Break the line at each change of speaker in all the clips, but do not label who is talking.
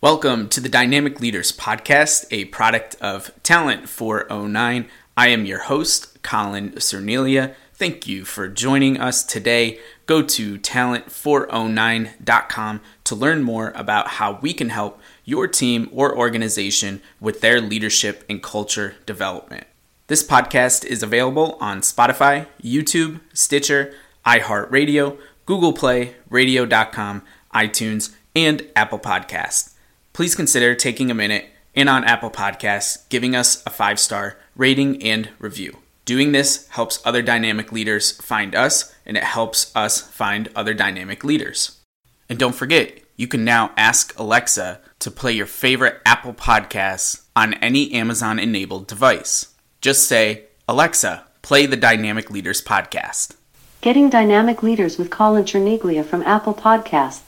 Welcome to the Dynamic Leaders Podcast, a product of Talent 409. I am your host, Colin Cernelia. Thank you for joining us today. Go to talent409.com to learn more about how we can help your team or organization with their leadership and culture development. This podcast is available on Spotify, YouTube, Stitcher, iHeartRadio, Google Play, Radio.com, iTunes, and Apple Podcasts please consider taking a minute and on Apple Podcasts giving us a five star rating and review. Doing this helps other dynamic leaders find us and it helps us find other dynamic leaders. And don't forget, you can now ask Alexa to play your favorite Apple Podcasts on any Amazon enabled device. Just say, Alexa, play the Dynamic Leaders podcast.
Getting Dynamic Leaders with Colin Cherniglia from Apple Podcasts.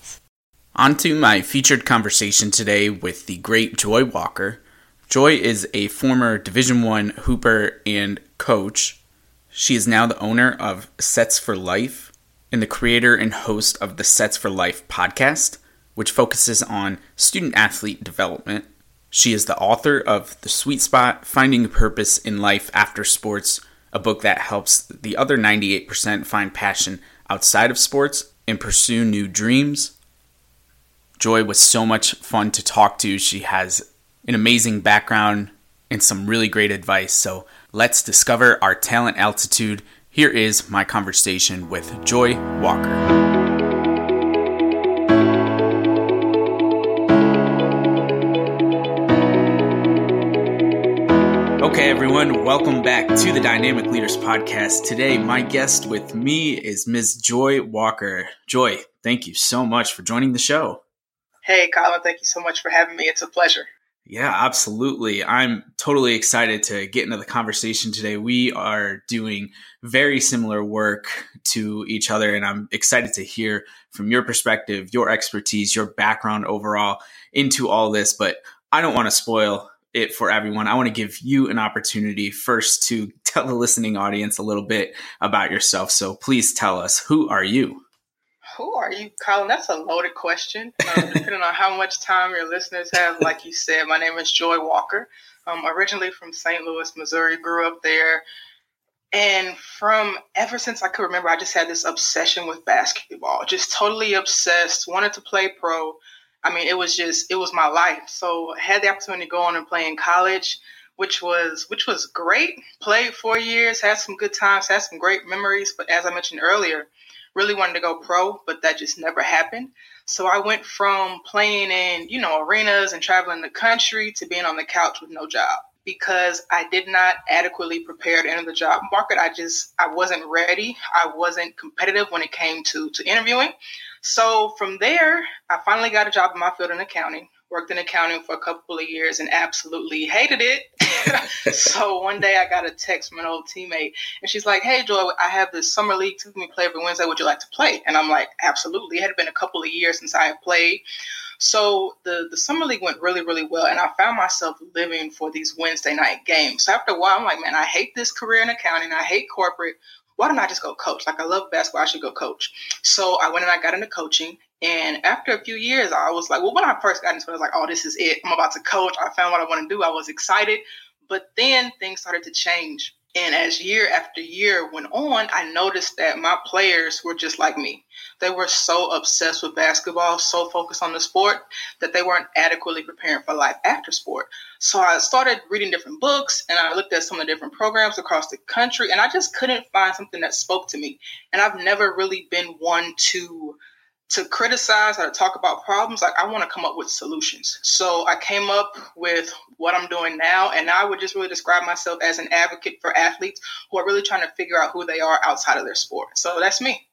On to my featured conversation today with the great Joy Walker. Joy is a former Division 1 hooper and coach. She is now the owner of Sets for Life and the creator and host of the Sets for Life podcast, which focuses on student athlete development. She is the author of The Sweet Spot Finding a Purpose in Life After Sports, a book that helps the other 98% find passion outside of sports and pursue new dreams. Joy was so much fun to talk to. She has an amazing background and some really great advice. So let's discover our talent altitude. Here is my conversation with Joy Walker. Okay, everyone, welcome back to the Dynamic Leaders Podcast. Today, my guest with me is Ms. Joy Walker. Joy, thank you so much for joining the show.
Hey, Colin, thank you so much for having me. It's a pleasure.
Yeah, absolutely. I'm totally excited to get into the conversation today. We are doing very similar work to each other, and I'm excited to hear from your perspective, your expertise, your background overall into all this. But I don't want to spoil it for everyone. I want to give you an opportunity first to tell the listening audience a little bit about yourself. So please tell us who are you?
Who are you, Colin? That's a loaded question. Um, depending on how much time your listeners have, like you said, my name is Joy Walker. Um, originally from St. Louis, Missouri, grew up there. And from ever since I could remember, I just had this obsession with basketball, just totally obsessed, wanted to play pro. I mean, it was just, it was my life. So I had the opportunity to go on and play in college, which was, which was great. Played four years, had some good times, had some great memories. But as I mentioned earlier, really wanted to go pro, but that just never happened. So I went from playing in, you know, arenas and traveling the country to being on the couch with no job because I did not adequately prepare to enter the job market. I just I wasn't ready. I wasn't competitive when it came to to interviewing. So from there, I finally got a job in my field in accounting worked in accounting for a couple of years and absolutely hated it. so one day I got a text from an old teammate and she's like, Hey Joy, I have this summer league team me play every Wednesday. Would you like to play? And I'm like, Absolutely. It had been a couple of years since I had played. So the, the summer league went really, really well. And I found myself living for these Wednesday night games. So after a while, I'm like, man, I hate this career in accounting. I hate corporate why don't I just go coach? Like I love basketball, I should go coach. So I went and I got into coaching and after a few years, I was like, well, when I first got into it, I was like, oh, this is it. I'm about to coach. I found what I want to do. I was excited. But then things started to change. And as year after year went on, I noticed that my players were just like me. They were so obsessed with basketball, so focused on the sport, that they weren't adequately preparing for life after sport. So I started reading different books and I looked at some of the different programs across the country, and I just couldn't find something that spoke to me. And I've never really been one to to criticize or to talk about problems, like I want to come up with solutions. So I came up with what I'm doing now, and I would just really describe myself as an advocate for athletes who are really trying to figure out who they are outside of their sport. So that's me.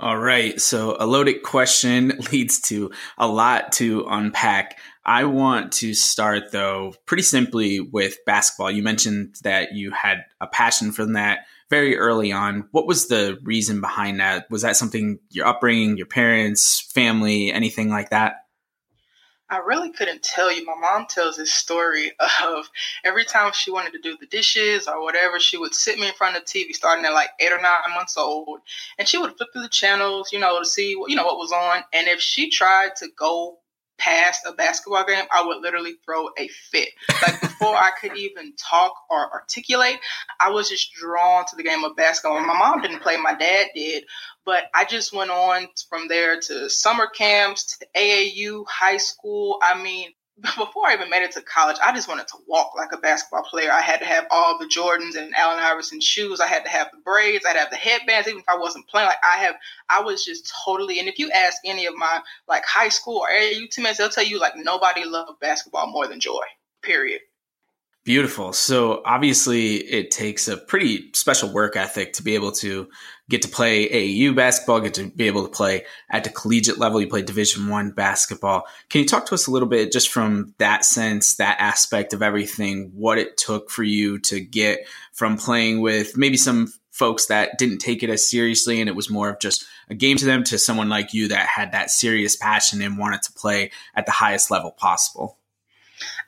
All right. So a loaded question leads to a lot to unpack. I want to start though pretty simply with basketball. You mentioned that you had a passion for that very early on. What was the reason behind that? Was that something your upbringing, your parents, family, anything like that?
I really couldn't tell you. My mom tells this story of every time she wanted to do the dishes or whatever, she would sit me in front of the TV starting at like eight or nine months old, and she would flip through the channels, you know, to see you know what was on. And if she tried to go past a basketball game, I would literally throw a fit. Like before I could even talk or articulate, I was just drawn to the game of basketball. My mom didn't play, my dad did, but I just went on from there to summer camps, to AAU, high school. I mean, before I even made it to college, I just wanted to walk like a basketball player. I had to have all the Jordans and Allen Iverson shoes. I had to have the braids. I'd have the headbands, even if I wasn't playing. Like I have, I was just totally. And if you ask any of my like high school or AAU teammates, they'll tell you like nobody loved basketball more than Joy. Period.
Beautiful. So obviously, it takes a pretty special work ethic to be able to get to play AAU basketball, get to be able to play at the collegiate level. You play Division One basketball. Can you talk to us a little bit just from that sense, that aspect of everything, what it took for you to get from playing with maybe some folks that didn't take it as seriously and it was more of just a game to them to someone like you that had that serious passion and wanted to play at the highest level possible?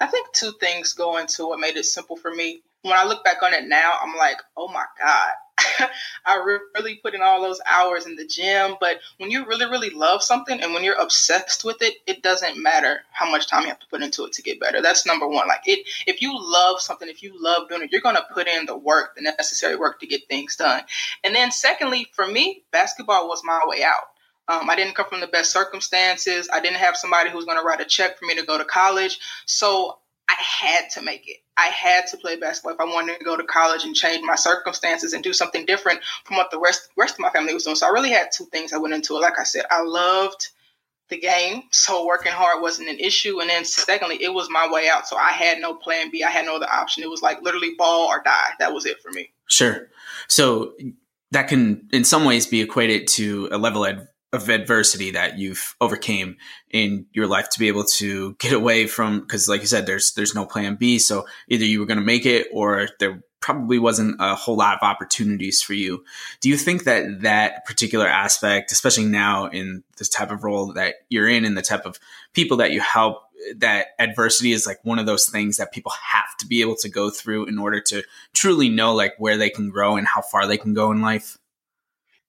I think two things go into what made it simple for me. When I look back on it now, I'm like, oh my God, I really put in all those hours in the gym. But when you really, really love something and when you're obsessed with it, it doesn't matter how much time you have to put into it to get better. That's number one. Like it, if you love something, if you love doing it, you're going to put in the work, the necessary work to get things done. And then secondly, for me, basketball was my way out. Um, I didn't come from the best circumstances. I didn't have somebody who was going to write a check for me to go to college. So I had to make it. I had to play basketball if I wanted to go to college and change my circumstances and do something different from what the rest rest of my family was doing. So I really had two things I went into it. Like I said, I loved the game, so working hard wasn't an issue. And then secondly, it was my way out. So I had no plan B. I had no other option. It was like literally ball or die. That was it for me.
Sure. So that can in some ways be equated to a level of of adversity that you've overcame in your life to be able to get away from because like you said there's there's no plan b. So either you were going to make it or there probably wasn't a whole lot of opportunities for you. Do you think that that particular aspect especially now in this type of role that you're in and the type of people that you help that adversity is like one of those things that people have to be able to go through in order to truly know like where they can grow and how far they can go in life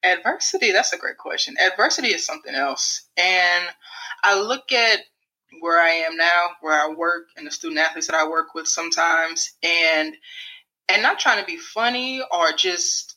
Adversity, that's a great question. Adversity is something else. And I look at where I am now, where I work, and the student athletes that I work with sometimes, and and not trying to be funny or just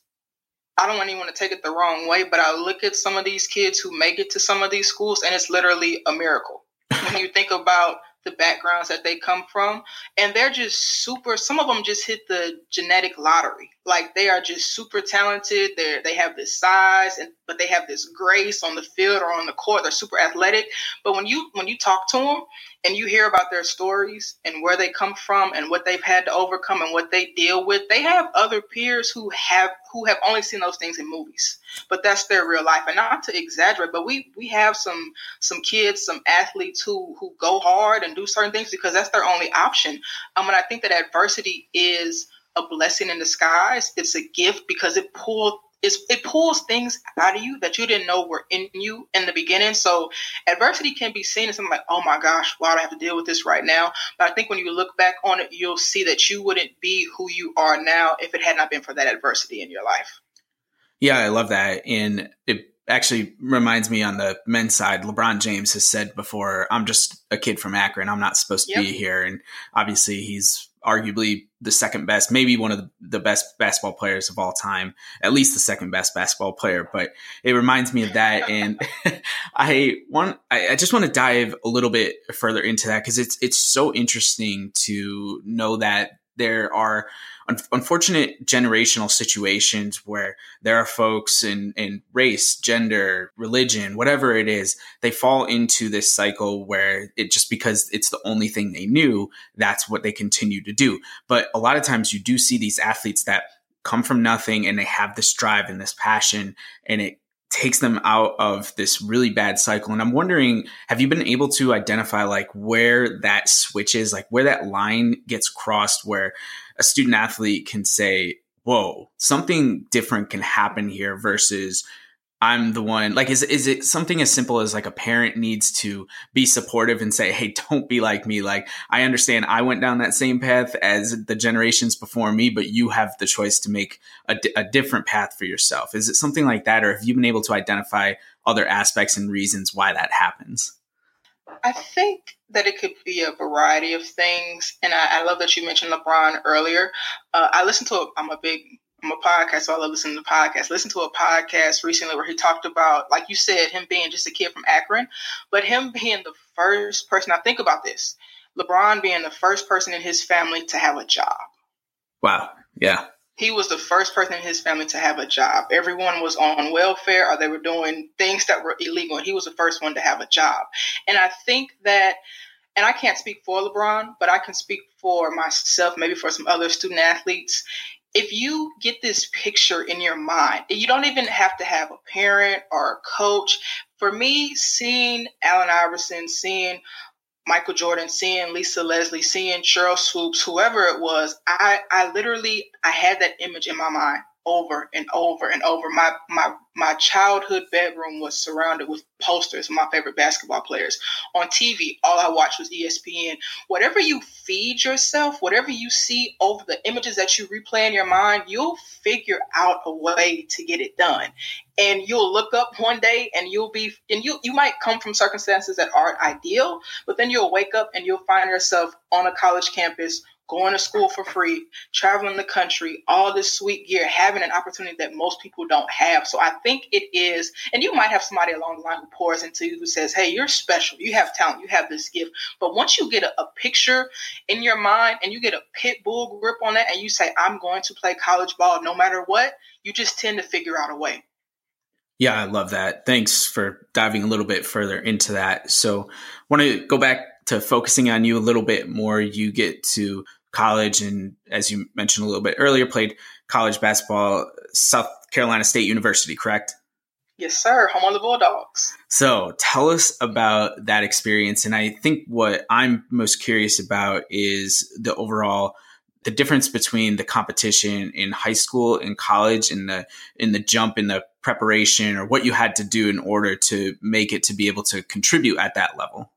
I don't want anyone to take it the wrong way, but I look at some of these kids who make it to some of these schools, and it's literally a miracle. when you think about the backgrounds that they come from, and they're just super. Some of them just hit the genetic lottery. Like they are just super talented. They they have this size, and but they have this grace on the field or on the court. They're super athletic. But when you when you talk to them and you hear about their stories and where they come from and what they've had to overcome and what they deal with, they have other peers who have who have only seen those things in movies. But that's their real life. And not to exaggerate, but we we have some some kids, some athletes who who go hard and do certain things because that's their only option. Um, and I think that adversity is a blessing in disguise. It's a gift because it pulls it pulls things out of you that you didn't know were in you in the beginning. So adversity can be seen as something like, oh my gosh, why do I have to deal with this right now? But I think when you look back on it, you'll see that you wouldn't be who you are now if it had not been for that adversity in your life.
Yeah, I love that. And it actually reminds me on the men's side, LeBron James has said before, I'm just a kid from Akron. I'm not supposed to yep. be here. And obviously he's arguably the second best, maybe one of the best basketball players of all time, at least the second best basketball player. But it reminds me of that, and I want I, I just want to dive a little bit further into that because it's it's so interesting to know that there are un- unfortunate generational situations where there are folks in, in race, gender, religion, whatever it is, they fall into this cycle where it just because it's the only thing they knew, that's what they continue to do. But a lot of times you do see these athletes that come from nothing and they have this drive and this passion and it takes them out of this really bad cycle. And I'm wondering, have you been able to identify like where that switch is, like where that line gets crossed, where a student athlete can say, whoa, something different can happen here versus I'm the one like is is it something as simple as like a parent needs to be supportive and say, "Hey, don't be like me. Like I understand I went down that same path as the generations before me, but you have the choice to make a, a different path for yourself." Is it something like that or have you been able to identify other aspects and reasons why that happens?
I think that it could be a variety of things, and I, I love that you mentioned LeBron earlier. Uh, I listen to. I'm a big. I'm a podcast, so I love listening to podcasts. Listen to a podcast recently where he talked about, like you said, him being just a kid from Akron, but him being the first person. Now think about this: LeBron being the first person in his family to have a job.
Wow. Yeah
he was the first person in his family to have a job. Everyone was on welfare or they were doing things that were illegal, and he was the first one to have a job. And I think that, and I can't speak for LeBron, but I can speak for myself, maybe for some other student athletes. If you get this picture in your mind, you don't even have to have a parent or a coach. For me, seeing Allen Iverson, seeing Michael Jordan, seeing Lisa Leslie, seeing Sheryl Swoopes, whoever it was, I, I literally I had that image in my mind over and over and over. My my my childhood bedroom was surrounded with posters of my favorite basketball players. On TV, all I watched was ESPN. Whatever you feed yourself, whatever you see over the images that you replay in your mind, you'll figure out a way to get it done. And you'll look up one day and you'll be and you you might come from circumstances that aren't ideal, but then you'll wake up and you'll find yourself on a college campus going to school for free, traveling the country, all this sweet gear, having an opportunity that most people don't have. So I think it is, and you might have somebody along the line who pours into you who says, Hey, you're special. You have talent. You have this gift. But once you get a, a picture in your mind and you get a pit bull grip on that and you say, I'm going to play college ball no matter what, you just tend to figure out a way.
Yeah, I love that. Thanks for diving a little bit further into that. So, want to go back to focusing on you a little bit more. You get to college and as you mentioned a little bit earlier played college basketball south carolina state university correct?
Yes sir. Home of the bulldogs.
So tell us about that experience and i think what i'm most curious about is the overall the difference between the competition in high school and college and the in the jump in the preparation or what you had to do in order to make it to be able to contribute at that level.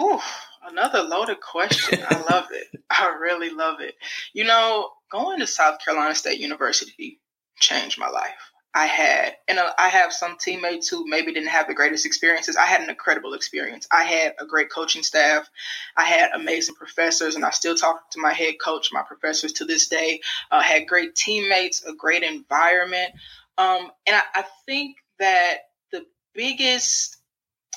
Ooh, another loaded question. I love it. I really love it. You know, going to South Carolina State University changed my life. I had, and uh, I have some teammates who maybe didn't have the greatest experiences. I had an incredible experience. I had a great coaching staff. I had amazing professors, and I still talk to my head coach, my professors to this day. Uh, had great teammates, a great environment, um, and I, I think that the biggest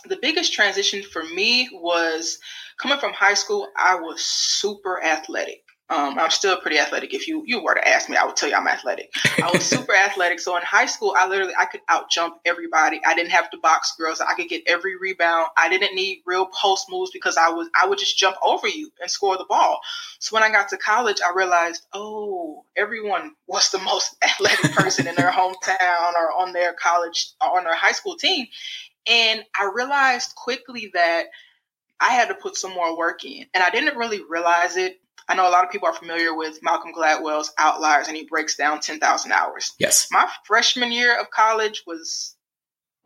the biggest transition for me was coming from high school. I was super athletic. Um, I'm still pretty athletic. If you you were to ask me, I would tell you I'm athletic. I was super athletic. So in high school, I literally I could out jump everybody. I didn't have to box girls. I could get every rebound. I didn't need real post moves because I was I would just jump over you and score the ball. So when I got to college, I realized, oh, everyone was the most athletic person in their hometown or on their college or on their high school team. And I realized quickly that I had to put some more work in. And I didn't really realize it. I know a lot of people are familiar with Malcolm Gladwell's Outliers, and he breaks down 10,000 hours.
Yes.
My freshman year of college was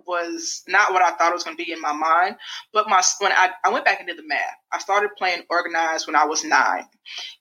was not what I thought it was going to be in my mind. But my when I, I went back and did the math, I started playing organized when I was nine.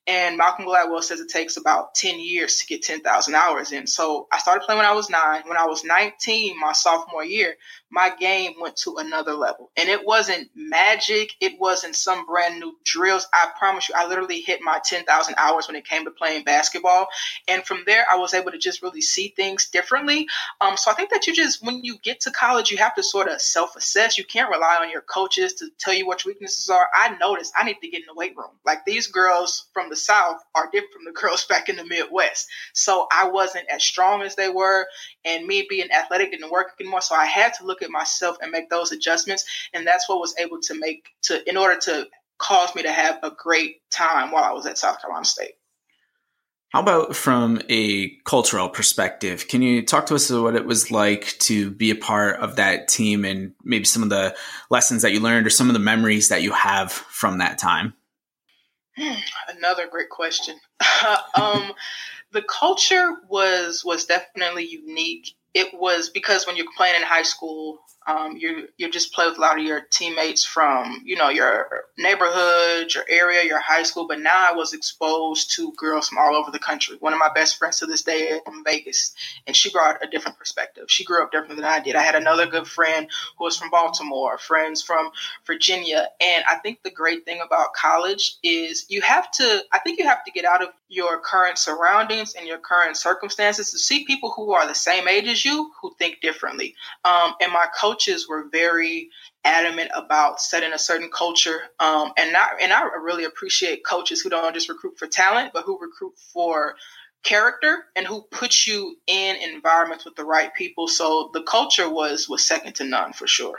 And Malcolm Gladwell says it takes about 10 years to get 10,000 hours in. So I started playing when I was nine. When I was 19, my sophomore year, my game went to another level. And it wasn't magic. It wasn't some brand new drills. I promise you, I literally hit my 10,000 hours when it came to playing basketball. And from there, I was able to just really see things differently. Um, so I think that you just, when you get to college, you have to sort of self assess. You can't rely on your coaches to tell you what your weaknesses are. I noticed I need to get in the weight room. Like these girls from the South are different from the girls back in the Midwest. So I wasn't as strong as they were, and me being athletic didn't work anymore. So I had to look at myself and make those adjustments, and that's what was able to make to in order to cause me to have a great time while I was at South Carolina State.
How about from a cultural perspective? Can you talk to us about what it was like to be a part of that team and maybe some of the lessons that you learned or some of the memories that you have from that time?
Another great question. um, the culture was was definitely unique. It was because when you're playing in high school, Um, you you just play with a lot of your teammates from you know your neighborhood, your area, your high school. But now I was exposed to girls from all over the country. One of my best friends to this day is from Vegas, and she brought a different perspective. She grew up different than I did. I had another good friend who was from Baltimore, friends from Virginia, and I think the great thing about college is you have to. I think you have to get out of your current surroundings and your current circumstances to see people who are the same age as you who think differently. Um, and my coaches were very adamant about setting a certain culture. Um, and not, and I really appreciate coaches who don't just recruit for talent, but who recruit for character and who put you in environments with the right people. So the culture was was second to none for sure.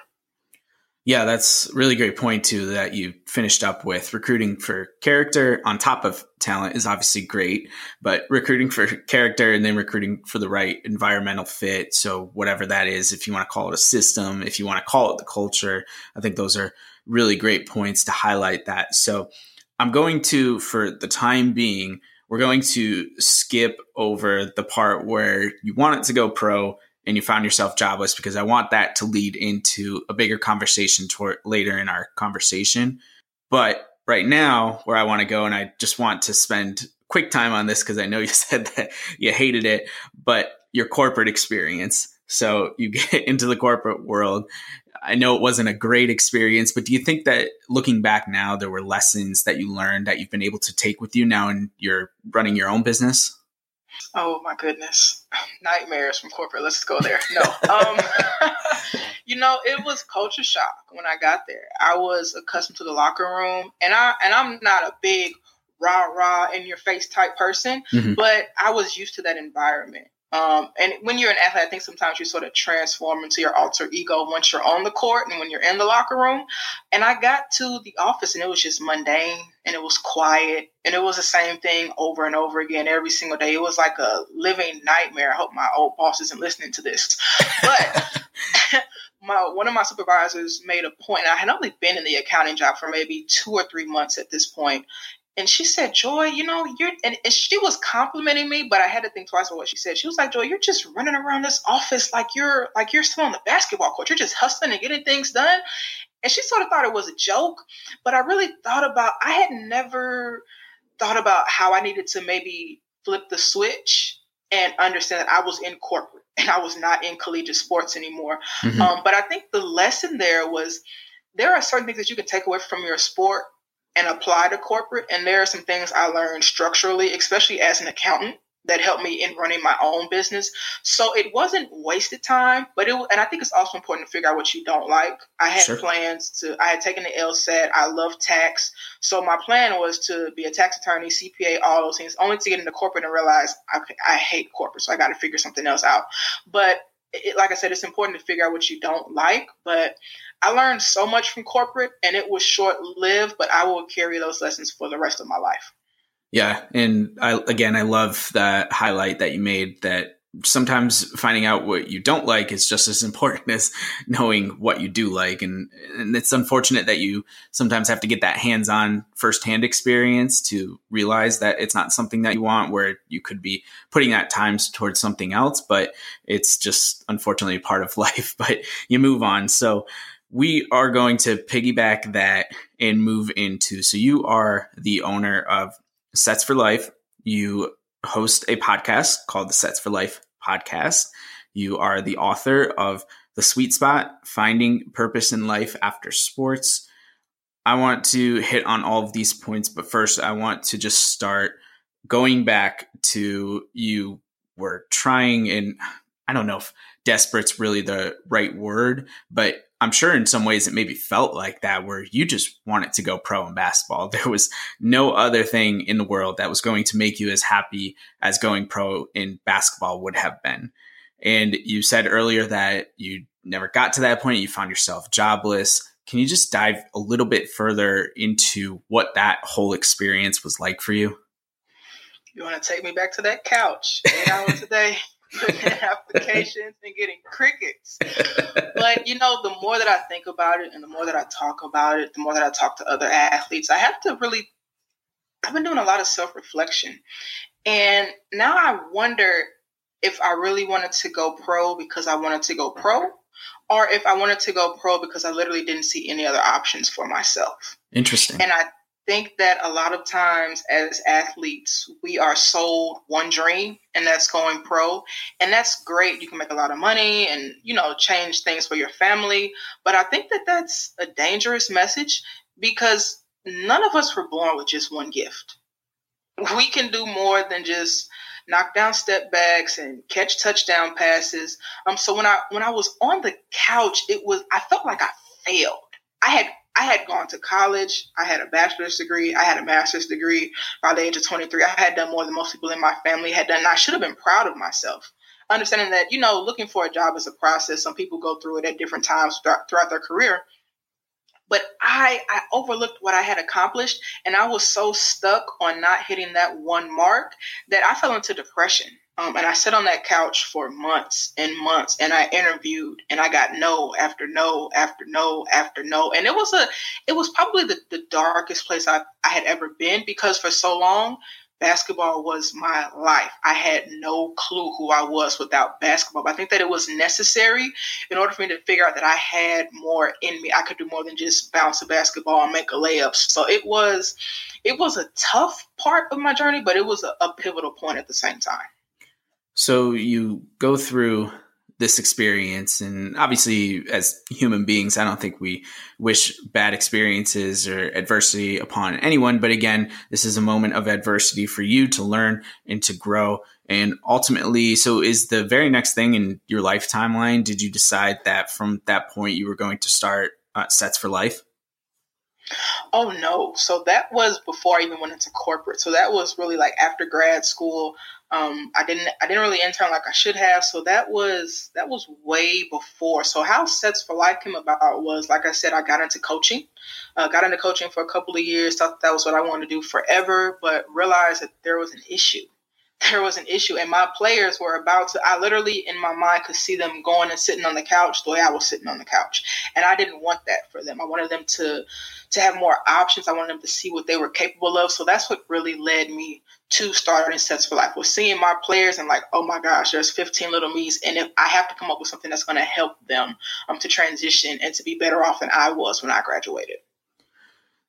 Yeah, that's really great point too that you finished up with. Recruiting for character on top of talent is obviously great, but recruiting for character and then recruiting for the right environmental fit. So whatever that is, if you want to call it a system, if you want to call it the culture, I think those are really great points to highlight that. So I'm going to, for the time being, we're going to skip over the part where you want it to go pro and you found yourself jobless because I want that to lead into a bigger conversation toward later in our conversation. But right now, where I want to go, and I just want to spend quick time on this because I know you said that you hated it, but your corporate experience. So you get into the corporate world. I know it wasn't a great experience, but do you think that looking back now, there were lessons that you learned that you've been able to take with you now and you're running your own business?
Oh my goodness, nightmares from corporate. Let's go there. No, um, you know, it was culture shock when I got there. I was accustomed to the locker room, and I and I'm not a big rah rah in your face type person, mm-hmm. but I was used to that environment. Um, and when you're an athlete, I think sometimes you sort of transform into your alter ego once you're on the court and when you're in the locker room. And I got to the office and it was just mundane and it was quiet and it was the same thing over and over again every single day. It was like a living nightmare. I hope my old boss isn't listening to this. But my one of my supervisors made a point, and I had only been in the accounting job for maybe two or three months at this point, and she said, Joy, you know, you're, and, and, she was complimenting me, but I had to think twice about what she said. She was like, Joy, you're just running around this office like you're, like you're still on the basketball court. You're just hustling and getting things done. And she sort of thought it was a joke, but I really thought about, I had never thought about how I needed to maybe flip the switch and understand that I was in corporate and I was not in collegiate sports anymore. Mm-hmm. Um, but I think the lesson there was there are certain things that you can take away from your sport and apply to corporate. And there are some things I learned structurally, especially as an accountant, that helped me in running my own business. So it wasn't wasted time, but it and I think it's also important to figure out what you don't like. I had sure. plans to I had taken the LSAT. I love tax. So my plan was to be a tax attorney, CPA, all those things, only to get into corporate and realize I, I hate corporate. So I got to figure something else out. But it, like I said, it's important to figure out what you don't like. But I learned so much from corporate and it was short lived, but I will carry those lessons for the rest of my life.
Yeah. And I, again, I love that highlight that you made that sometimes finding out what you don't like is just as important as knowing what you do like. And, and it's unfortunate that you sometimes have to get that hands on firsthand experience to realize that it's not something that you want, where you could be putting that times towards something else, but it's just unfortunately part of life, but you move on. So, we are going to piggyback that and move into. So, you are the owner of Sets for Life. You host a podcast called the Sets for Life podcast. You are the author of The Sweet Spot Finding Purpose in Life After Sports. I want to hit on all of these points, but first, I want to just start going back to you were trying, and I don't know if desperate's really the right word, but I'm sure in some ways it maybe felt like that, where you just wanted to go pro in basketball. There was no other thing in the world that was going to make you as happy as going pro in basketball would have been. And you said earlier that you never got to that point. You found yourself jobless. Can you just dive a little bit further into what that whole experience was like for you?
You want to take me back to that couch eight hours a day? applications and getting crickets. But you know, the more that I think about it and the more that I talk about it, the more that I talk to other athletes, I have to really I've been doing a lot of self-reflection. And now I wonder if I really wanted to go pro because I wanted to go pro or if I wanted to go pro because I literally didn't see any other options for myself.
Interesting.
And I think that a lot of times as athletes, we are sold one dream, and that's going pro. And that's great. You can make a lot of money and, you know, change things for your family. But I think that that's a dangerous message because none of us were born with just one gift. We can do more than just knock down step backs and catch touchdown passes. Um, so when I when I was on the couch, it was I felt like I failed. I had I had gone to college. I had a bachelor's degree. I had a master's degree by the age of 23. I had done more than most people in my family had done. I should have been proud of myself. Understanding that, you know, looking for a job is a process. Some people go through it at different times throughout their career. But I, I overlooked what I had accomplished and I was so stuck on not hitting that one mark that I fell into depression. Um, and I sat on that couch for months and months and I interviewed and I got no after no after no after no. And it was a, it was probably the, the darkest place I, I had ever been because for so long, basketball was my life. I had no clue who I was without basketball. But I think that it was necessary in order for me to figure out that I had more in me. I could do more than just bounce a basketball and make a layup. So it was it was a tough part of my journey, but it was a, a pivotal point at the same time.
So you go through this experience and obviously as human beings i don't think we wish bad experiences or adversity upon anyone. But again this is a moment of adversity for you to learn and to grow. And ultimately so is the very next thing in your life timeline did you decide that from that point you were going to start uh, sets for life
Oh no. So that was before I even went into corporate. So that was really like after grad school. Um, I didn't I didn't really intern like I should have. So that was that was way before. So how Sets for Life came about was like I said, I got into coaching. Uh, got into coaching for a couple of years, thought that was what I wanted to do forever, but realized that there was an issue there was an issue and my players were about to i literally in my mind could see them going and sitting on the couch the way i was sitting on the couch. And i didn't want that for them. I wanted them to to have more options. I wanted them to see what they were capable of. So that's what really led me to starting sets for life was seeing my players and like oh my gosh there's 15 little me's. And if i have to come up with something that's going to help them um, to transition and to be better off than i was when i graduated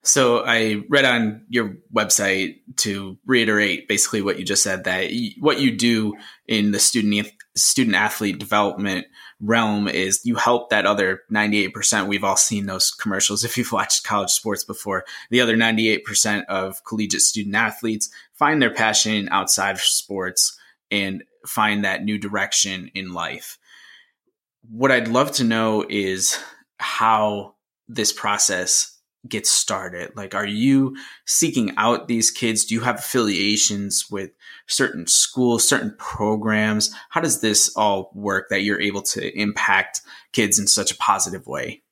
so I read on your website to reiterate basically what you just said that what you do in the student student athlete development realm is you help that other 98%. We've all seen those commercials if you've watched college sports before. The other 98% of collegiate student athletes find their passion outside of sports and find that new direction in life. What I'd love to know is how this process get started? Like, are you seeking out these kids? Do you have affiliations with certain schools, certain programs? How does this all work that you're able to impact kids in such a positive way?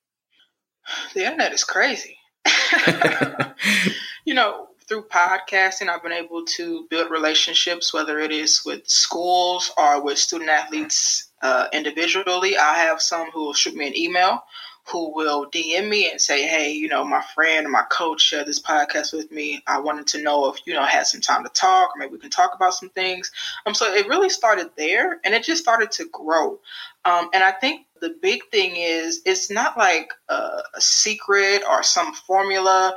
The internet is crazy. you know, through podcasting, I've been able to build relationships, whether it is with schools or with student athletes uh, individually. I have some who will shoot me an email who will DM me and say, Hey, you know, my friend my coach shared this podcast with me. I wanted to know if, you know, had some time to talk or maybe we can talk about some things. Um, so it really started there and it just started to grow. Um, and I think the big thing is it's not like a, a secret or some formula.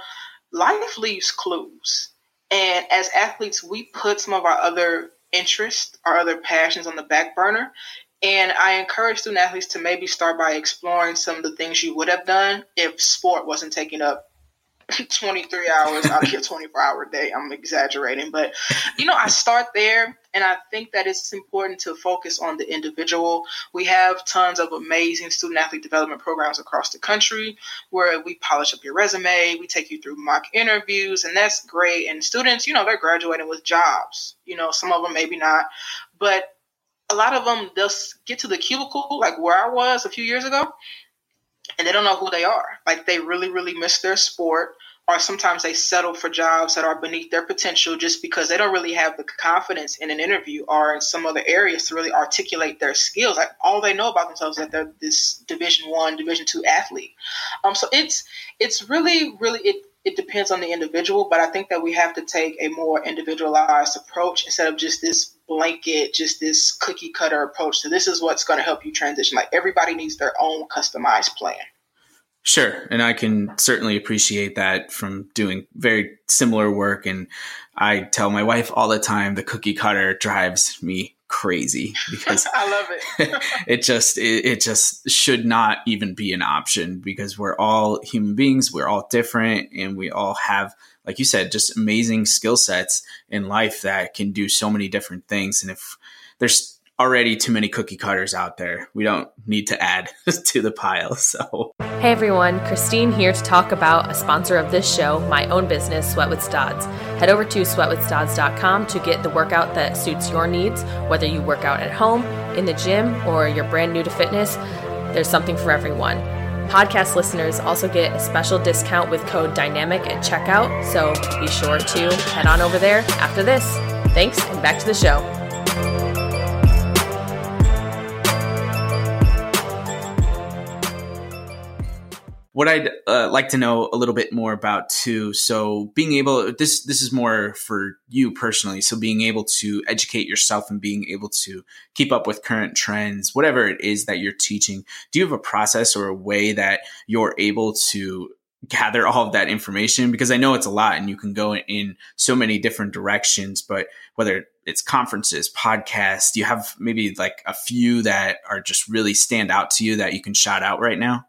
Life leaves clues. And as athletes, we put some of our other interests, our other passions on the back burner. And I encourage student athletes to maybe start by exploring some of the things you would have done if sport wasn't taking up 23 hours out of your 24 hour day. I'm exaggerating, but you know, I start there and I think that it's important to focus on the individual. We have tons of amazing student athlete development programs across the country where we polish up your resume, we take you through mock interviews, and that's great. And students, you know, they're graduating with jobs. You know, some of them maybe not, but a lot of them they'll get to the cubicle like where I was a few years ago, and they don't know who they are. Like they really, really miss their sport, or sometimes they settle for jobs that are beneath their potential just because they don't really have the confidence in an interview or in some other areas to really articulate their skills. Like all they know about themselves is that they're this Division One, Division Two athlete. Um, so it's it's really, really it it depends on the individual, but I think that we have to take a more individualized approach instead of just this blanket, just this cookie cutter approach. So this is what's going to help you transition. Like everybody needs their own customized plan.
Sure. And I can certainly appreciate that from doing very similar work. And I tell my wife all the time the cookie cutter drives me crazy because
I love
it. it just it, it, just should not even be an option because we're all human beings, we're all different and we all have like you said just amazing skill sets in life that can do so many different things and if there's already too many cookie cutters out there. We don't need to add to the pile. So,
hey everyone, Christine here to talk about a sponsor of this show, my own business, Sweat with Stods. Head over to sweatwithstods.com to get the workout that suits your needs, whether you work out at home, in the gym, or you're brand new to fitness. There's something for everyone. Podcast listeners also get a special discount with code DYNAMIC at checkout, so be sure to head on over there after this. Thanks, and back to the show.
What I'd uh, like to know a little bit more about too. So being able this this is more for you personally. So being able to educate yourself and being able to keep up with current trends, whatever it is that you're teaching. Do you have a process or a way that you're able to gather all of that information? Because I know it's a lot and you can go in so many different directions. But whether it's conferences, podcasts, do you have maybe like a few that are just really stand out to you that you can shout out right now?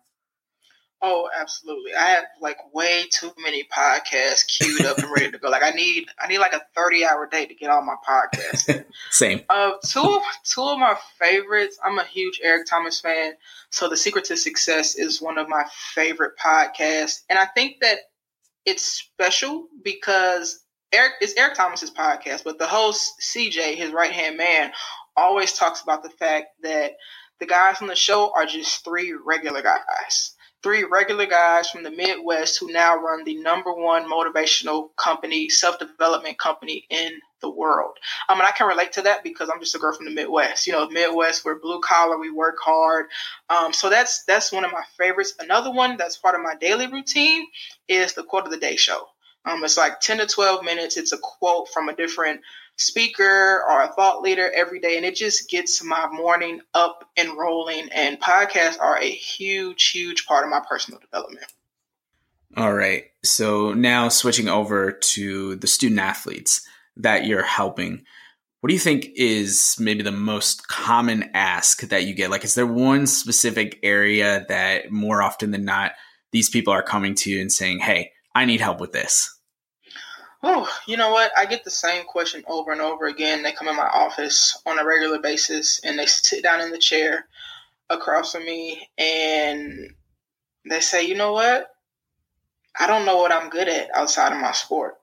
Oh, absolutely. I have like way too many podcasts queued up and ready to go. Like I need I need like a 30 hour day to get all my podcasts.
Same.
Uh, two of two of my favorites. I'm a huge Eric Thomas fan. So The Secret to Success is one of my favorite podcasts. And I think that it's special because Eric it's Eric Thomas's podcast, but the host CJ, his right hand man, always talks about the fact that the guys on the show are just three regular guys three regular guys from the Midwest who now run the number one motivational company, self development company in the world. I mean, I can relate to that because I'm just a girl from the Midwest. You know, Midwest, we're blue collar, we work hard. Um, so that's that's one of my favorites. Another one that's part of my daily routine is the quote of the day show. Um, it's like 10 to 12 minutes. It's a quote from a different speaker or a thought leader every day, and it just gets my morning up and rolling. And podcasts are a huge, huge part of my personal development.
All right. So now switching over to the student athletes that you're helping. What do you think is maybe the most common ask that you get? Like, is there one specific area that more often than not, these people are coming to you and saying, Hey, I need help with this?
Oh, you know what? I get the same question over and over again. They come in my office on a regular basis and they sit down in the chair across from me and they say, you know what? I don't know what I'm good at outside of my sport.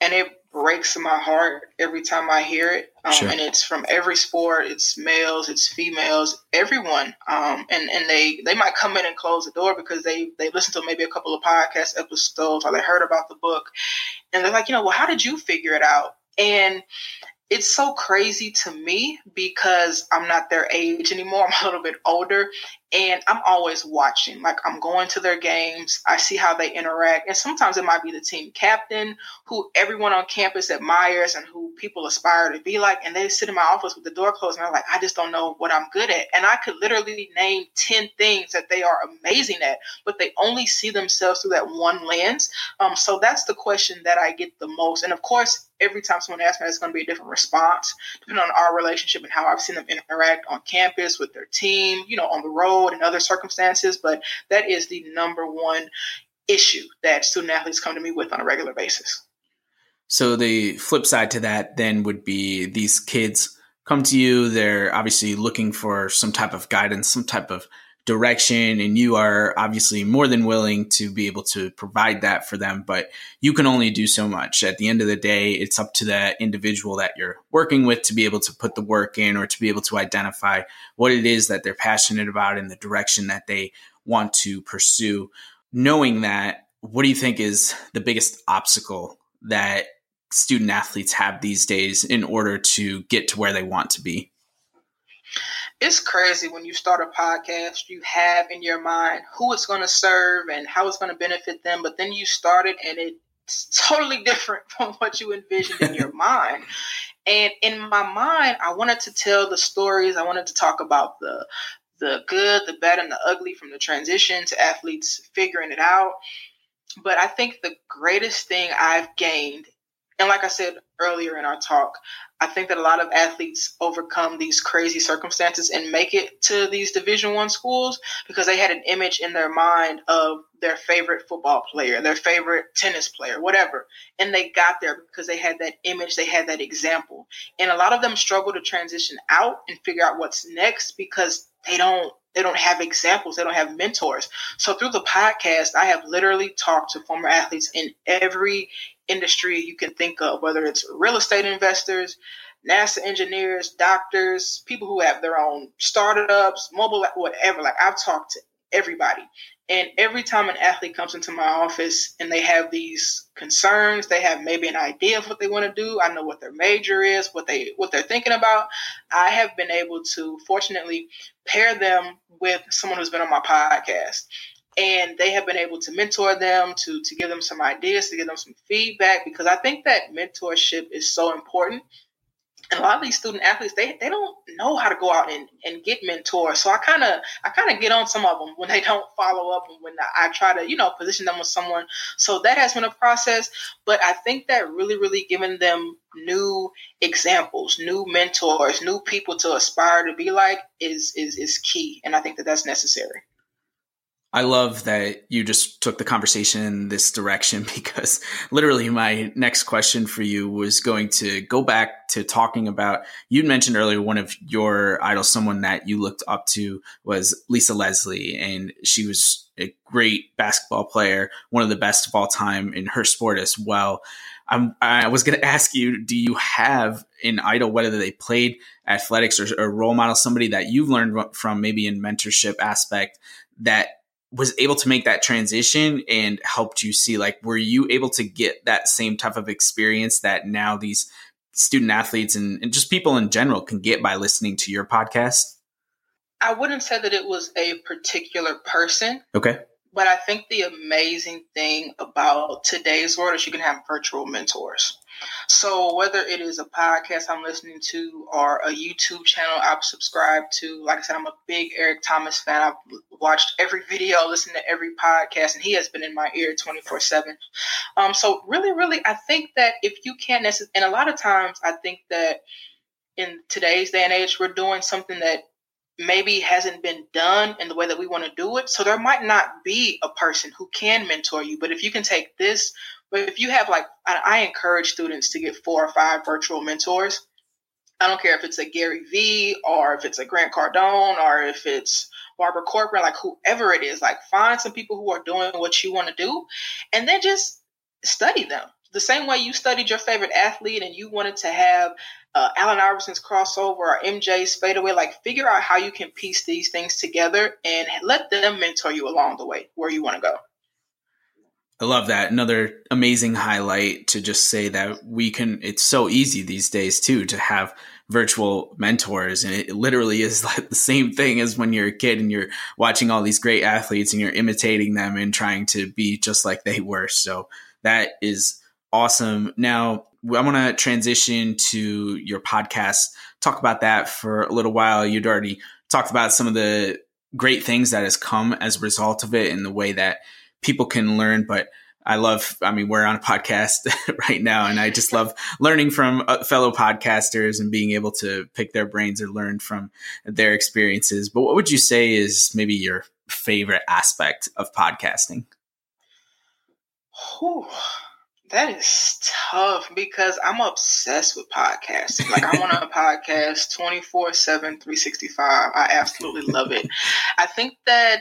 And it breaks my heart every time I hear it. Um, sure. And it's from every sport. It's males, it's females, everyone. Um, and and they they might come in and close the door because they they listen to maybe a couple of podcast episodes or they heard about the book, and they're like, you know, well, how did you figure it out? And it's so crazy to me because I'm not their age anymore. I'm a little bit older and I'm always watching. Like I'm going to their games. I see how they interact. And sometimes it might be the team captain who everyone on campus admires and who people aspire to be like. And they sit in my office with the door closed and I'm like, I just don't know what I'm good at. And I could literally name 10 things that they are amazing at, but they only see themselves through that one lens. Um, so that's the question that I get the most. And of course, every time someone asks me, it's going to be a different response, depending on our relationship and how I've seen them interact on campus with their team, you know, on the road and other circumstances. But that is the number one issue that student athletes come to me with on a regular basis.
So the flip side to that then would be these kids come to you, they're obviously looking for some type of guidance, some type of direction and you are obviously more than willing to be able to provide that for them but you can only do so much. At the end of the day it's up to that individual that you're working with to be able to put the work in or to be able to identify what it is that they're passionate about and the direction that they want to pursue. Knowing that what do you think is the biggest obstacle that student athletes have these days in order to get to where they want to be
it's crazy when you start a podcast, you have in your mind who it's going to serve and how it's going to benefit them, but then you start it and it's totally different from what you envisioned in your mind. And in my mind, I wanted to tell the stories. I wanted to talk about the the good, the bad, and the ugly from the transition to athletes figuring it out. But I think the greatest thing I've gained, and like I said earlier in our talk, I think that a lot of athletes overcome these crazy circumstances and make it to these Division One schools because they had an image in their mind of their favorite football player, their favorite tennis player, whatever, and they got there because they had that image, they had that example, and a lot of them struggle to transition out and figure out what's next because they don't they don't have examples they don't have mentors. So through the podcast i have literally talked to former athletes in every industry you can think of whether it's real estate investors nasa engineers doctors people who have their own startups mobile whatever like i've talked to everybody and every time an athlete comes into my office and they have these concerns, they have maybe an idea of what they want to do. I know what their major is, what they what they're thinking about. I have been able to fortunately pair them with someone who's been on my podcast. And they have been able to mentor them, to to give them some ideas, to give them some feedback, because I think that mentorship is so important. And a lot of these student athletes they, they don't know how to go out and, and get mentors. So i kind of i kind of get on some of them when they don't follow up and when I, try to you know position them with someone. So that has been a process. But i think that really really giving them new examples new mentors new people to aspire to be like is is is key. And i think that that's necessary
I love that you just took the conversation in this direction because literally my next question for you was going to go back to talking about you mentioned earlier one of your idols, someone that you looked up to was Lisa Leslie, and she was a great basketball player, one of the best of all time in her sport as well. I'm, i was going to ask you, do you have an idol, whether they played athletics or a role model, somebody that you've learned from maybe in mentorship aspect that was able to make that transition and helped you see like were you able to get that same type of experience that now these student athletes and, and just people in general can get by listening to your podcast?
I wouldn't say that it was a particular person.
Okay
but i think the amazing thing about today's world is you can have virtual mentors so whether it is a podcast I'm listening to or a YouTube channel I've subscribed to, like I said, I'm a big Eric Thomas fan. I've watched every video, listened to every podcast, and he has been in my ear 24 seven. Um, so really, really, I think that if you can't necessarily, and a lot of times I think that in today's day and age, we're doing something that maybe hasn't been done in the way that we want to do it. So there might not be a person who can mentor you, but if you can take this but if you have like, I, I encourage students to get four or five virtual mentors. I don't care if it's a Gary Vee or if it's a Grant Cardone or if it's Barbara Corcoran, like whoever it is, like find some people who are doing what you want to do and then just study them. The same way you studied your favorite athlete and you wanted to have uh, Allen Iverson's crossover or MJ's fadeaway, like figure out how you can piece these things together and let them mentor you along the way where you want to go.
I love that. Another amazing highlight to just say that we can, it's so easy these days too to have virtual mentors. And it literally is like the same thing as when you're a kid and you're watching all these great athletes and you're imitating them and trying to be just like they were. So that is awesome. Now, I want to transition to your podcast, talk about that for a little while. You'd already talked about some of the great things that has come as a result of it and the way that people can learn. But I love, I mean, we're on a podcast right now, and I just love learning from uh, fellow podcasters and being able to pick their brains or learn from their experiences. But what would you say is maybe your favorite aspect of podcasting?
Whew, that is tough because I'm obsessed with podcasting. Like, I'm on a podcast 24 7, 365. I absolutely love it. I think that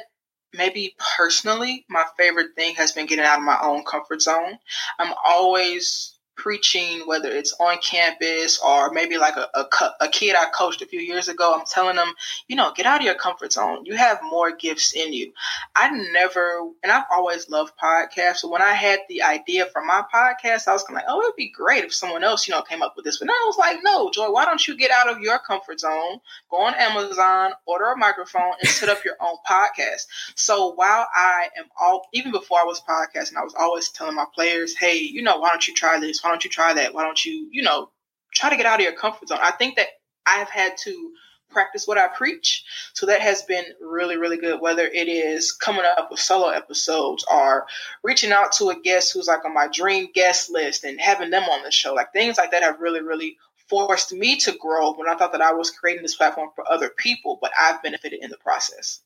maybe personally, my favorite thing has been getting out of my own comfort zone. I'm always preaching, whether it's on campus or maybe like a, a, a, kid I coached a few years ago, I'm telling them, you know, get out of your comfort zone. You have more gifts in you. I never, and I've always loved podcasts. So when I had the idea for my podcast, I was kind of like, oh, it'd be great if someone else, you know, came up with this. But I was like, no, Joy, why don't you get out of your comfort zone, go on Amazon, order a microphone, and set up your own podcast? So while I am all, even before I was podcasting, I was always telling my players, hey, you know, why don't you try this? Why don't you try that? Why don't you, you know, try to get out of your comfort zone? I think that I've had to practice what I preach. So that has been really, really good. Whether it is coming up with solo episodes or reaching out to a guest who's like on my dream guest list and having them on the show, like things like that have really, really forced me to grow when I thought that I was creating this platform for other people, but I've benefited in the process.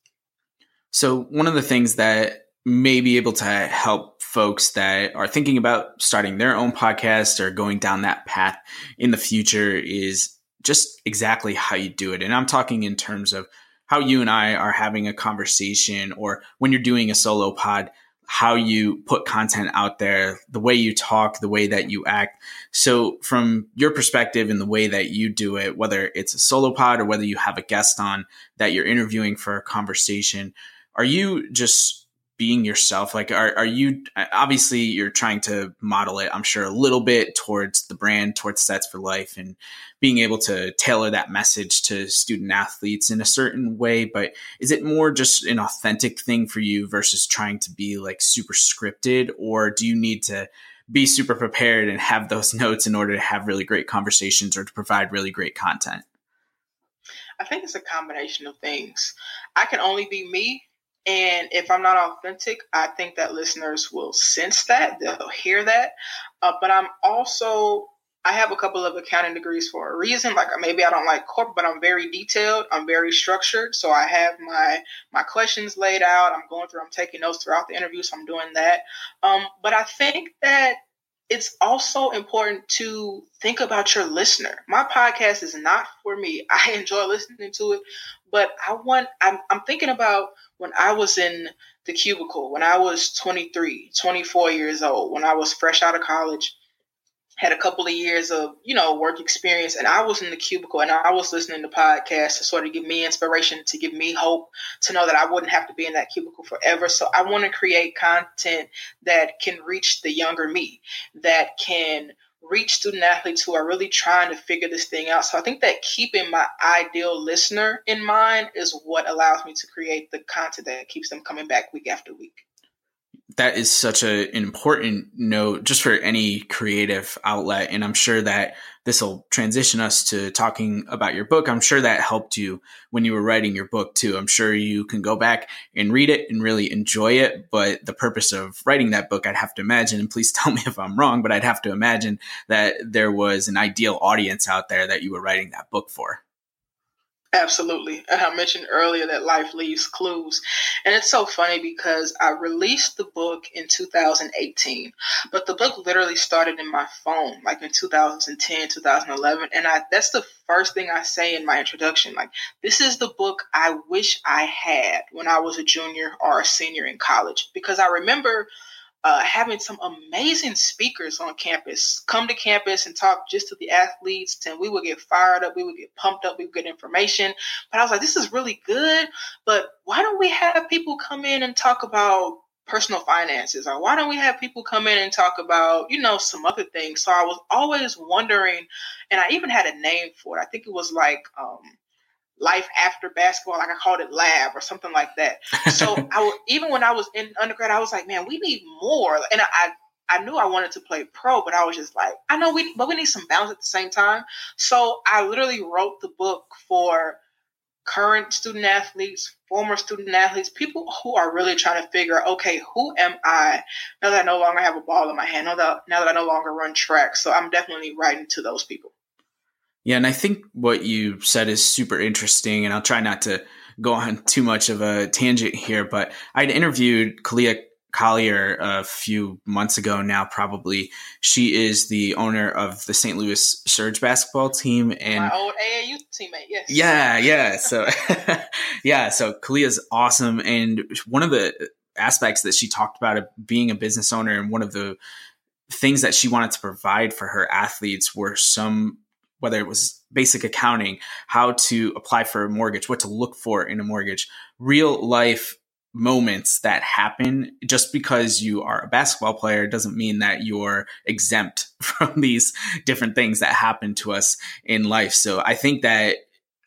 So one of the things that may be able to help folks that are thinking about starting their own podcast or going down that path in the future is just exactly how you do it. And I'm talking in terms of how you and I are having a conversation or when you're doing a solo pod, how you put content out there, the way you talk, the way that you act. So from your perspective and the way that you do it, whether it's a solo pod or whether you have a guest on that you're interviewing for a conversation, are you just being yourself like are, are you uh, obviously you're trying to model it i'm sure a little bit towards the brand towards sets for life and being able to tailor that message to student athletes in a certain way but is it more just an authentic thing for you versus trying to be like super scripted or do you need to be super prepared and have those notes in order to have really great conversations or to provide really great content?
I think it's a combination of things. I can only be me and if I'm not authentic, I think that listeners will sense that, they'll hear that. Uh, but I'm also, I have a couple of accounting degrees for a reason. Like maybe I don't like corporate, but I'm very detailed. I'm very structured. So I have my my questions laid out. I'm going through. I'm taking notes throughout the interview. So I'm doing that. Um, but I think that it's also important to think about your listener. My podcast is not for me. I enjoy listening to it, but I want, I'm, I'm thinking about when I was in the cubicle, when I was 23, 24 years old, when I was fresh out of college, had a couple of years of, you know, work experience, and I was in the cubicle and I was listening to podcasts to sort of give me inspiration, to give me hope, to know that I wouldn't have to be in that cubicle forever. So I want to create content that can reach the younger me, that can reach student athletes who are really trying to figure this thing out. So I think that keeping my ideal listener in mind is what allows me to create the content that keeps them coming back week after week
that is such a, an important note just for any creative outlet. And I'm sure that this will transition us to talking about your book. I'm sure that helped you when you were writing your book too. I'm sure you can go back and read it and really enjoy it. But the purpose of writing that book, I'd have to imagine, and please tell me if I'm wrong, but I'd have to imagine that there was an ideal audience out there that you were writing that book for.
Absolutely. And I mentioned earlier that life leaves clues. And it's so funny because I released the book in 2018, but the book literally started in my phone, like in 2010, 2011. And I, that's the first thing I say in my introduction. Like, this is the book I wish I had when I was a junior or a senior in college. Because I remember uh, having some amazing speakers on campus come to campus and talk just to the athletes, and we would get fired up, we would get pumped up, we would get information. But I was like, this is really good, but why don't we have people come in and talk about personal finances? Or why don't we have people come in and talk about you know some other things? So i was always wondering and i even had a name for it. I think it was like um, life after basketball, like I called it lab or something like that. So I even when I was in undergrad, I was like, man, we need more. And I, I knew I wanted to play pro, but I was just like, I know we, but we need some balance at the same time. So I literally wrote the book for current student athletes, former student athletes, people who are really trying to figure, okay, who am I now that I no longer have a ball in my hand, now that, now that I no longer run track. So I'm definitely writing to those people.
Yeah, and I think what you said is super interesting, and I'll try not to go on too much of a tangent here, but I'd interviewed Khalia Collier a few months ago now, probably. She is the owner of the St. Louis Surge basketball team, and
my old AAU teammate. Yes.
Yeah, yeah. So, yeah. So Khalia's awesome, and one of the aspects that she talked about being a business owner, and one of the things that she wanted to provide for her athletes were some whether it was basic accounting, how to apply for a mortgage, what to look for in a mortgage, real life moments that happen just because you are a basketball player doesn't mean that you're exempt from these different things that happen to us in life. So I think that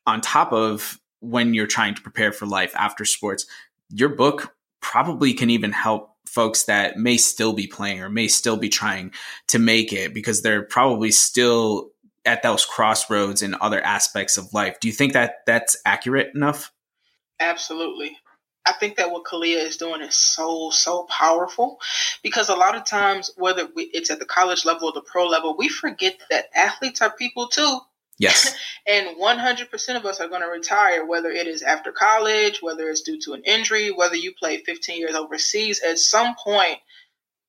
on top of when you're trying to prepare for life after sports, your book probably can even help folks that may still be playing or may still be trying to make it because they're probably still at those crossroads in other aspects of life. Do you think that that's accurate enough?
Absolutely. I think that what Khalia is doing is so so powerful because a lot of times whether we, it's at the college level or the pro level, we forget that athletes are people too.
Yes.
and 100% of us are going to retire, whether it is after college, whether it's due to an injury, whether you play 15 years overseas. At some point,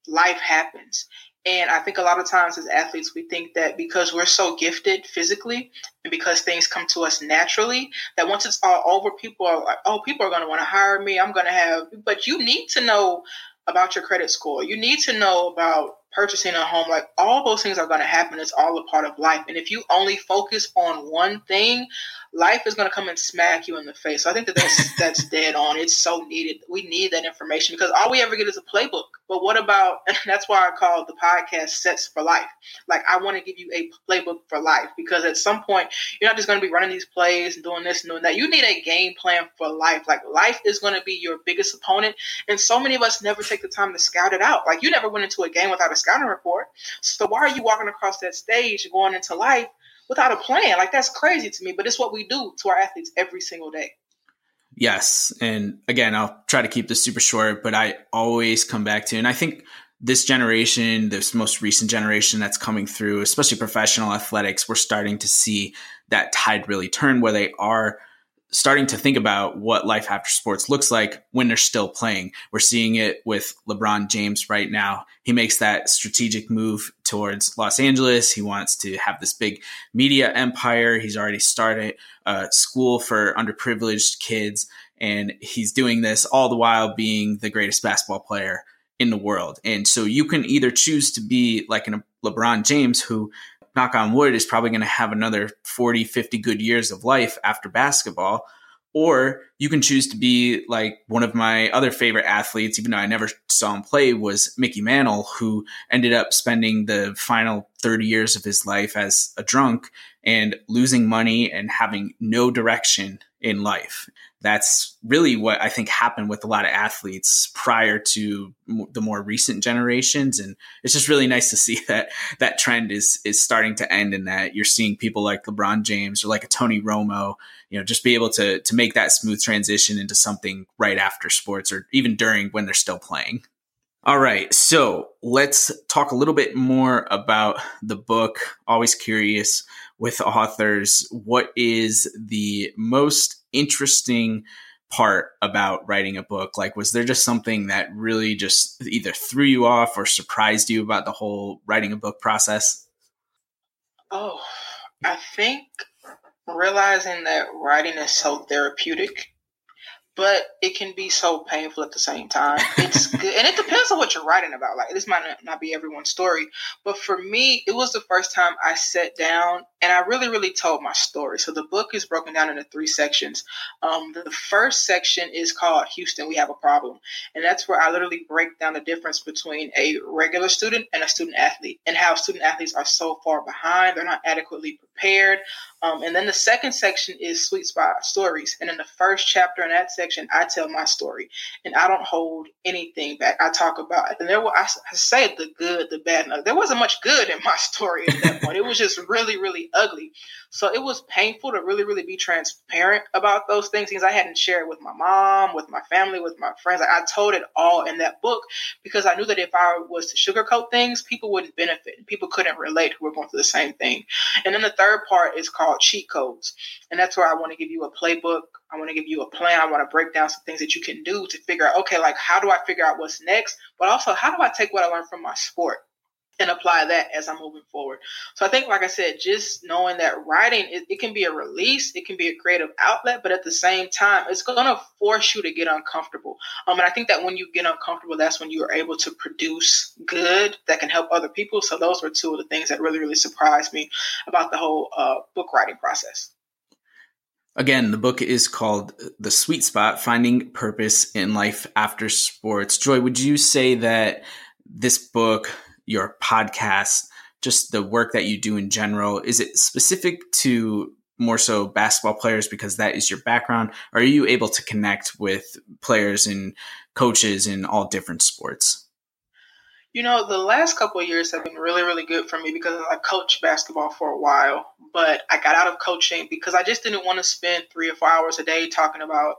life happens. And I think a lot of times as athletes, we think that because we're so gifted physically and because things come to us naturally, that once it's all over, people are like, oh, people are going to want to hire me. I'm going to have, but you need to know about your credit score. You need to know about purchasing a home. Like all those things are going to happen. It's all a part of life. And if you only focus on one thing, life is going to come and smack you in the face. So I think that that's, that's dead on. It's so needed. We need that information because all we ever get is a playbook. But what about, and that's why I call the podcast Sets for Life. Like I want to give you a playbook for life because at some point, you're not just going to be running these plays and doing this and doing that. You need a game plan for life. Like life is going to be your biggest opponent. And so many of us never take the time to scout it out. Like you never went into a game without a scouting report. So why are you walking across that stage going into life without a plan. Like that's crazy to me, but it's what we do to our athletes every single day.
Yes. And again, I'll try to keep this super short, but I always come back to, and I think this generation, this most recent generation that's coming through, especially professional athletics, we're starting to see that tide really turn where they are starting to think about what life after sports looks like when they're still playing. We're seeing it with LeBron James right now. He makes that strategic move towards Los Angeles. He wants to have this big media empire. He's already started a school for underprivileged kids, and he's doing this all the while being the greatest basketball player in the world. And so you can either choose to be like an LeBron James who knock on wood, is probably going to have another 40, 50 good years of life after basketball. Or you can choose to be like one of my other favorite athletes, even though I never saw him play, was Mickey Mantle, who ended up spending the final 30 years of his life as a drunk and losing money and having no direction in life that's really what I think happened with a lot of athletes prior to the more recent generations, and it's just really nice to see that that trend is is starting to end, and that you're seeing people like LeBron James or like a Tony Romo, you know, just be able to to make that smooth transition into something right after sports or even during when they're still playing. All right, so let's talk a little bit more about the book. Always curious with authors, what is the most interesting part about writing a book? Like, was there just something that really just either threw you off or surprised you about the whole writing a book process?
Oh, I think realizing that writing is so therapeutic but it can be so painful at the same time. It's good, and it depends on what you're writing about. Like this might not be everyone's story, but for me, it was the first time I sat down and I really, really told my story. So the book is broken down into three sections. Um, the first section is called "Houston, We Have a Problem," and that's where I literally break down the difference between a regular student and a student athlete, and how student athletes are so far behind. They're not adequately prepared. Um, and then the second section is sweet spot stories. And in the first chapter in that section, I tell my story, and I don't hold anything back. I talk about it, and there I, I say the good, the bad. There wasn't much good in my story at that point. It was just really, really ugly. So it was painful to really, really be transparent about those things because I hadn't shared with my mom, with my family, with my friends. Like I told it all in that book because I knew that if I was to sugarcoat things, people wouldn't benefit. People couldn't relate who were going through the same thing. And then the third part is called cheat codes. And that's where I want to give you a playbook. I want to give you a plan. I want to break down some things that you can do to figure out, okay, like how do I figure out what's next? But also, how do I take what I learned from my sport and apply that as I'm moving forward. So I think, like I said, just knowing that writing, it, it can be a release, it can be a creative outlet, but at the same time, it's going to force you to get uncomfortable. Um, and I think that when you get uncomfortable, that's when you are able to produce good that can help other people. So those were two of the things that really, really surprised me about the whole uh, book writing process.
Again, the book is called The Sweet Spot Finding Purpose in Life After Sports. Joy, would you say that this book your podcast, just the work that you do in general? Is it specific to more so basketball players because that is your background? Are you able to connect with players and coaches in all different sports?
You know, the last couple of years have been really, really good for me because I coached basketball for a while, but I got out of coaching because I just didn't want to spend three or four hours a day talking about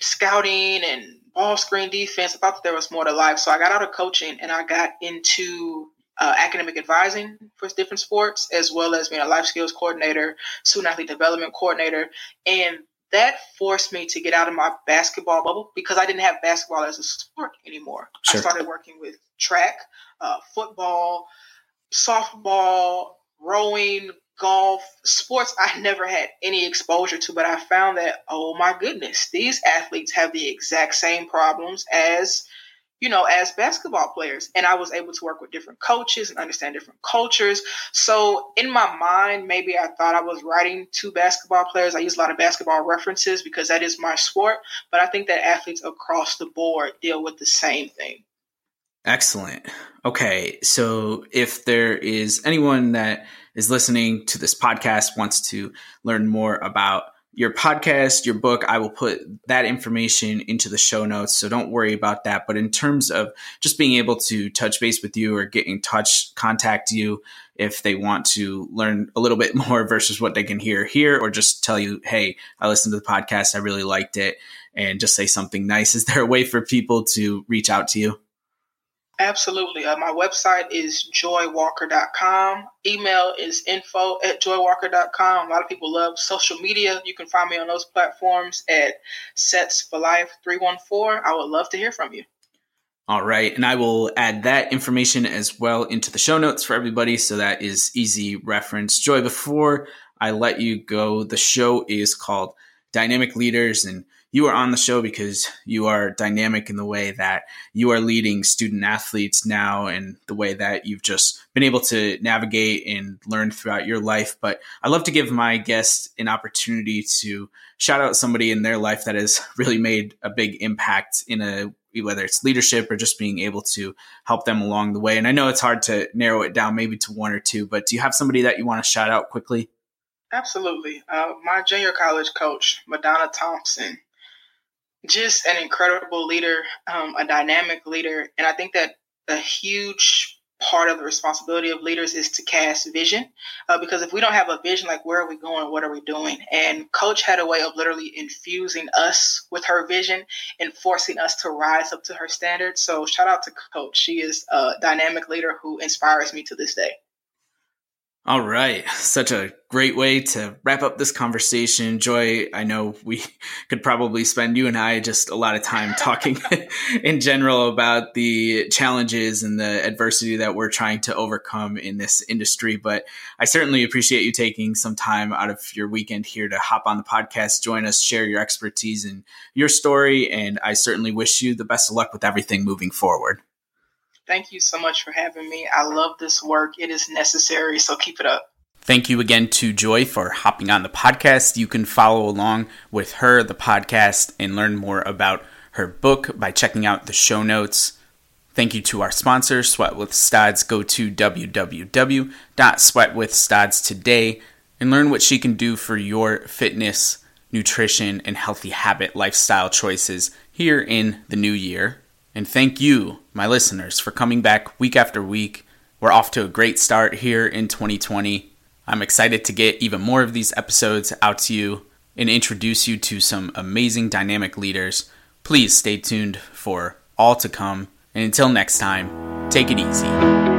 scouting and ball screen defense. I thought that there was more to life. So I got out of coaching and I got into uh, academic advising for different sports, as well as being a life skills coordinator, student athlete development coordinator. And that forced me to get out of my basketball bubble because I didn't have basketball as a sport anymore. Sure. I started working with track, uh, football, softball, rowing, golf, sports I never had any exposure to, but I found that, oh my goodness, these athletes have the exact same problems as, you know, as basketball players. And I was able to work with different coaches and understand different cultures. So in my mind, maybe I thought I was writing to basketball players. I use a lot of basketball references because that is my sport. But I think that athletes across the board deal with the same thing.
Excellent. Okay. So if there is anyone that is listening to this podcast wants to learn more about your podcast, your book, I will put that information into the show notes. So don't worry about that. But in terms of just being able to touch base with you or get in touch, contact you if they want to learn a little bit more versus what they can hear here, or just tell you, hey, I listened to the podcast, I really liked it, and just say something nice. Is there a way for people to reach out to you?
Absolutely. Uh, my website is joywalker.com. Email is info at joywalker.com. A lot of people love social media. You can find me on those platforms at Sets for Life 314. I would love to hear from you.
All right. And I will add that information as well into the show notes for everybody. So that is easy reference. Joy, before I let you go, the show is called Dynamic Leaders. And you are on the show because you are dynamic in the way that you are leading student athletes now and the way that you've just been able to navigate and learn throughout your life. But I love to give my guests an opportunity to shout out somebody in their life that has really made a big impact in a whether it's leadership or just being able to help them along the way. And I know it's hard to narrow it down maybe to one or two, but do you have somebody that you want to shout out quickly?
Absolutely. Uh, my junior college coach, Madonna Thompson, just an incredible leader, um, a dynamic leader. And I think that a huge part of the responsibility of leaders is to cast vision. Uh, because if we don't have a vision, like where are we going? What are we doing? And Coach had a way of literally infusing us with her vision and forcing us to rise up to her standards. So shout out to Coach. She is a dynamic leader who inspires me to this day.
All right. Such a great way to wrap up this conversation. Joy, I know we could probably spend you and I just a lot of time talking in general about the challenges and the adversity that we're trying to overcome in this industry. But I certainly appreciate you taking some time out of your weekend here to hop on the podcast, join us, share your expertise and your story. And I certainly wish you the best of luck with everything moving forward.
Thank you so much for having me. I love this work. It is necessary, so keep it up.
Thank you again to Joy for hopping on the podcast. You can follow along with her, the podcast, and learn more about her book by checking out the show notes. Thank you to our sponsor, Sweat with Stods. Go to www.sweatwithstods today and learn what she can do for your fitness, nutrition, and healthy habit lifestyle choices here in the new year. And thank you, my listeners, for coming back week after week. We're off to a great start here in 2020. I'm excited to get even more of these episodes out to you and introduce you to some amazing dynamic leaders. Please stay tuned for all to come. And until next time, take it easy.